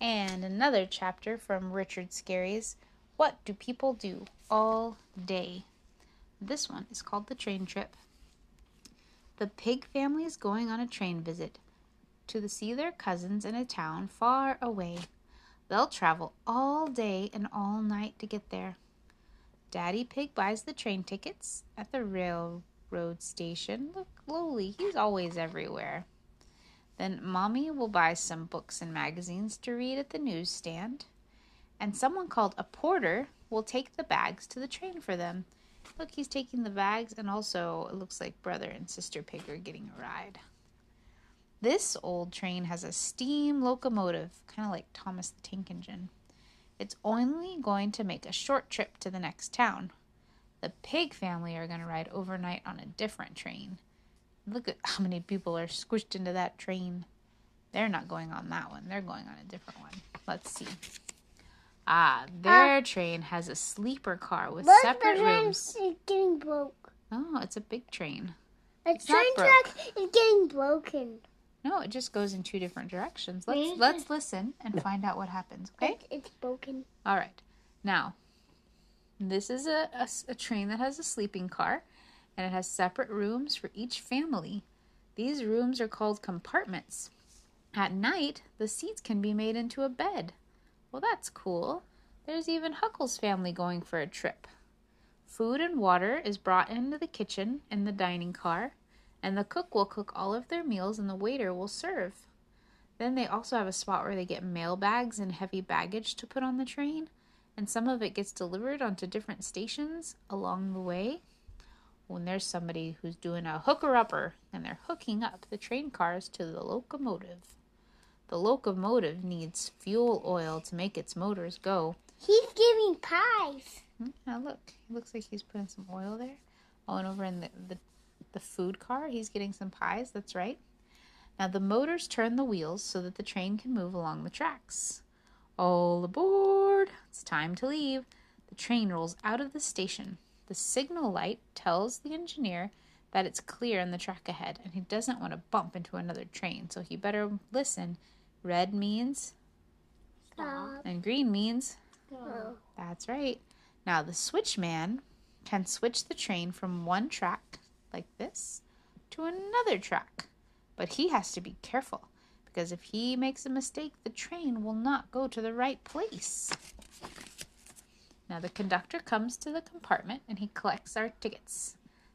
And another chapter from Richard Scarry's What Do People Do All Day? This one is called The Train Trip. The pig family is going on a train visit to see their cousins in a town far away. They'll travel all day and all night to get there. Daddy Pig buys the train tickets at the railroad station. Look, Lowly, he's always everywhere. Then Mommy will buy some books and magazines to read at the newsstand. And someone called a porter will take the bags to the train for them. Look, he's taking the bags, and also it looks like brother and sister pig are getting a ride. This old train has a steam locomotive, kind of like Thomas the Tank Engine. It's only going to make a short trip to the next town. The pig family are going to ride overnight on a different train. Look at how many people are squished into that train. They're not going on that one, they're going on a different one. Let's see. Ah, their uh, train has a sleeper car with look, separate the rooms. is getting broke. Oh, it's a big train. The It's train track is getting broken. No, it just goes in two different directions. Let's let's listen and find out what happens. Okay. It's, it's broken. All right. Now, this is a a train that has a sleeping car, and it has separate rooms for each family. These rooms are called compartments. At night, the seats can be made into a bed. Well, that's cool. There's even Huckle's family going for a trip. Food and water is brought into the kitchen in the dining car, and the cook will cook all of their meals and the waiter will serve. Then they also have a spot where they get mail bags and heavy baggage to put on the train, and some of it gets delivered onto different stations along the way. When there's somebody who's doing a hooker upper and they're hooking up the train cars to the locomotive. The locomotive needs fuel oil to make its motors go. He's giving pies. Hmm, Now look, it looks like he's putting some oil there. Oh, and over in the, the the food car, he's getting some pies. That's right. Now the motors turn the wheels so that the train can move along the tracks. All aboard! It's time to leave. The train rolls out of the station. The signal light tells the engineer that it's clear in the track ahead, and he doesn't want to bump into another train, so he better listen. Red means, Stop. and green means go. that's right. Now the switchman can switch the train from one track, like this, to another track. But he has to be careful because if he makes a mistake, the train will not go to the right place. Now the conductor comes to the compartment and he collects our tickets.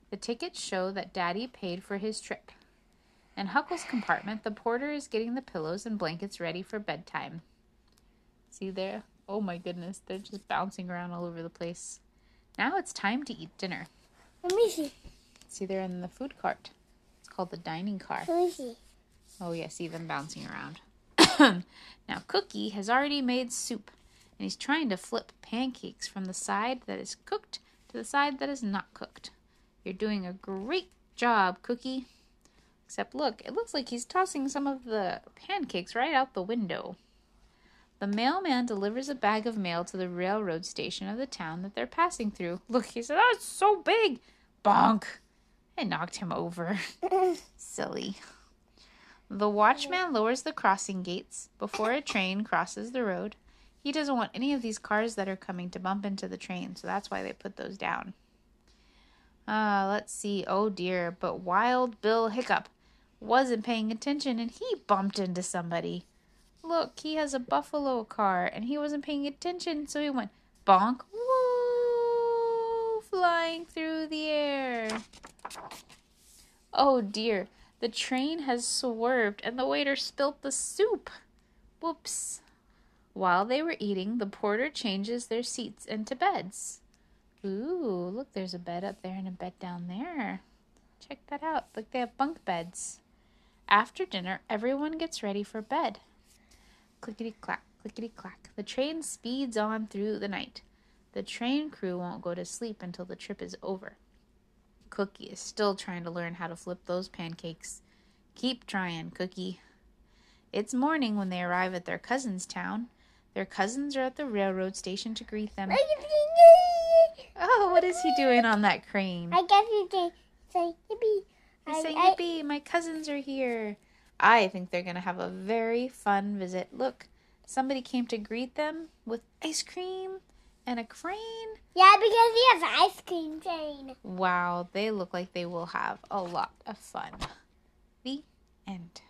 The tickets show that Daddy paid for his trip. In Huckle's compartment, the porter is getting the pillows and blankets ready for bedtime. See there? Oh my goodness, they're just bouncing around all over the place. Now it's time to eat dinner. Let me see. See, they're in the food cart. It's called the dining car. Let me see. Oh, yeah, see them bouncing around. now, Cookie has already made soup, and he's trying to flip pancakes from the side that is cooked to the side that is not cooked. You're doing a great job, Cookie. Except, look, it looks like he's tossing some of the pancakes right out the window. The mailman delivers a bag of mail to the railroad station of the town that they're passing through. Look, he said, Oh, so big! Bonk! It knocked him over. Silly. The watchman lowers the crossing gates before a train crosses the road. He doesn't want any of these cars that are coming to bump into the train, so that's why they put those down. Uh, let's see. Oh dear, but Wild Bill Hiccup wasn't paying attention and he bumped into somebody. Look, he has a buffalo car and he wasn't paying attention, so he went bonk, woo, flying through the air. Oh dear, the train has swerved and the waiter spilt the soup. Whoops. While they were eating, the porter changes their seats into beds. Ooh, look, there's a bed up there and a bed down there. Check that out. Look, they have bunk beds. After dinner, everyone gets ready for bed. Clickety clack, clickety clack. The train speeds on through the night. The train crew won't go to sleep until the trip is over. Cookie is still trying to learn how to flip those pancakes. Keep trying, Cookie. It's morning when they arrive at their cousin's town. Their cousins are at the railroad station to greet them. Oh, what is he doing on that crane? I guess you can say yippee. He's I- saying, I- Yippee, my cousins are here. I think they're going to have a very fun visit. Look, Somebody came to greet them with ice cream and a crane. Yeah, because he has ice cream train. Wow, they look like they will have a lot of fun. The end.